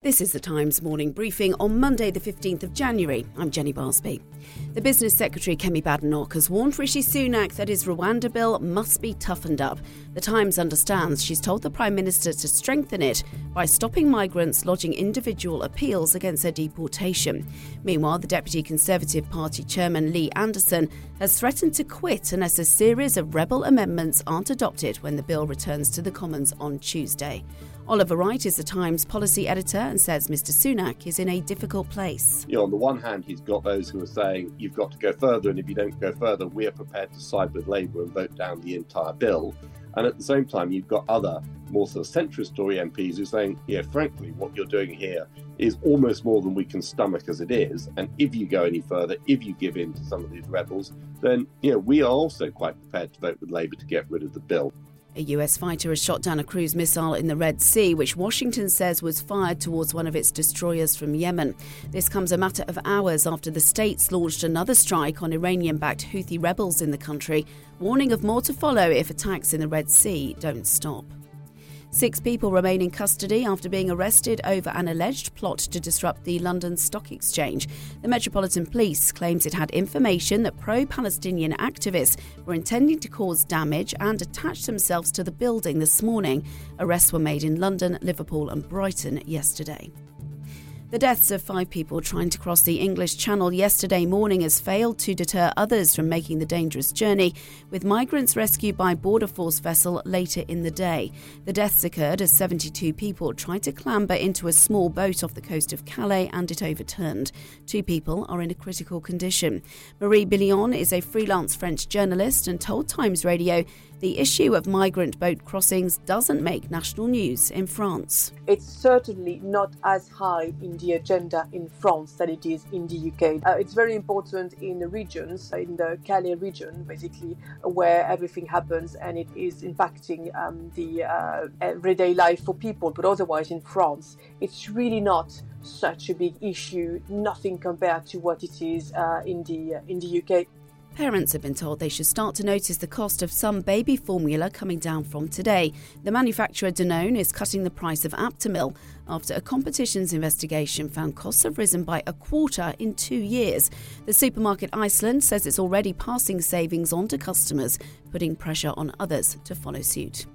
This is the Times morning briefing on Monday, the 15th of January. I'm Jenny Barsby. The Business Secretary Kemi Badenoch has warned Rishi Sunak that his Rwanda bill must be toughened up. The Times understands she's told the Prime Minister to strengthen it by stopping migrants lodging individual appeals against their deportation. Meanwhile, the Deputy Conservative Party Chairman Lee Anderson has threatened to quit unless a series of rebel amendments aren't adopted when the bill returns to the Commons on Tuesday. Oliver Wright is the Times policy editor and says Mr. Sunak is in a difficult place. You know, on the one hand, he's got those who are saying you've got to go further, and if you don't go further, we're prepared to side with Labour and vote down the entire bill. And at the same time, you've got other more sort of centrist Tory MPs who are saying, yeah, frankly, what you're doing here is almost more than we can stomach as it is. And if you go any further, if you give in to some of these rebels, then, you know, we are also quite prepared to vote with Labour to get rid of the bill. A US fighter has shot down a cruise missile in the Red Sea, which Washington says was fired towards one of its destroyers from Yemen. This comes a matter of hours after the states launched another strike on Iranian backed Houthi rebels in the country, warning of more to follow if attacks in the Red Sea don't stop. Six people remain in custody after being arrested over an alleged plot to disrupt the London Stock Exchange. The Metropolitan Police claims it had information that pro Palestinian activists were intending to cause damage and attach themselves to the building this morning. Arrests were made in London, Liverpool, and Brighton yesterday. The deaths of five people trying to cross the English Channel yesterday morning has failed to deter others from making the dangerous journey, with migrants rescued by Border Force vessel later in the day. The deaths occurred as 72 people tried to clamber into a small boat off the coast of Calais and it overturned. Two people are in a critical condition. Marie Billion is a freelance French journalist and told Times Radio the issue of migrant boat crossings doesn't make national news in France. It's certainly not as high in the agenda in France than it is in the UK. Uh, it's very important in the regions, in the Calais region, basically, where everything happens and it is impacting um, the uh, everyday life for people. But otherwise, in France, it's really not such a big issue. Nothing compared to what it is uh, in the uh, in the UK. Parents have been told they should start to notice the cost of some baby formula coming down from today. The manufacturer Danone is cutting the price of Aptamil after a competitions investigation found costs have risen by a quarter in two years. The supermarket Iceland says it's already passing savings on to customers, putting pressure on others to follow suit.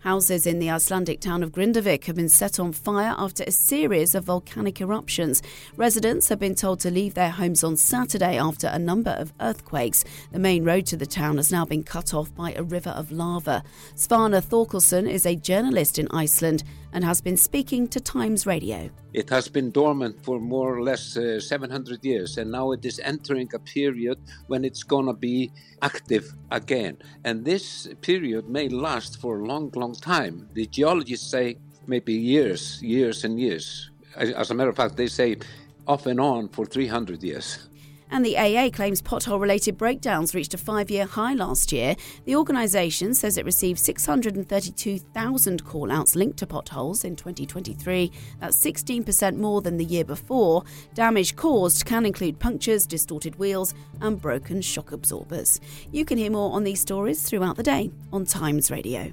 Houses in the Icelandic town of Grindavik have been set on fire after a series of volcanic eruptions. Residents have been told to leave their homes on Saturday after a number of earthquakes. The main road to the town has now been cut off by a river of lava. Svana Thorkelson is a journalist in Iceland and has been speaking to Times Radio. It has been dormant for more or less uh, 700 years, and now it is entering a period when it's going to be active again. And this period may last for a long, long time. The geologists say maybe years, years and years. As a matter of fact, they say off and on for 300 years. And the AA claims pothole related breakdowns reached a five year high last year. The organisation says it received 632,000 call outs linked to potholes in 2023. That's 16% more than the year before. Damage caused can include punctures, distorted wheels, and broken shock absorbers. You can hear more on these stories throughout the day on Times Radio.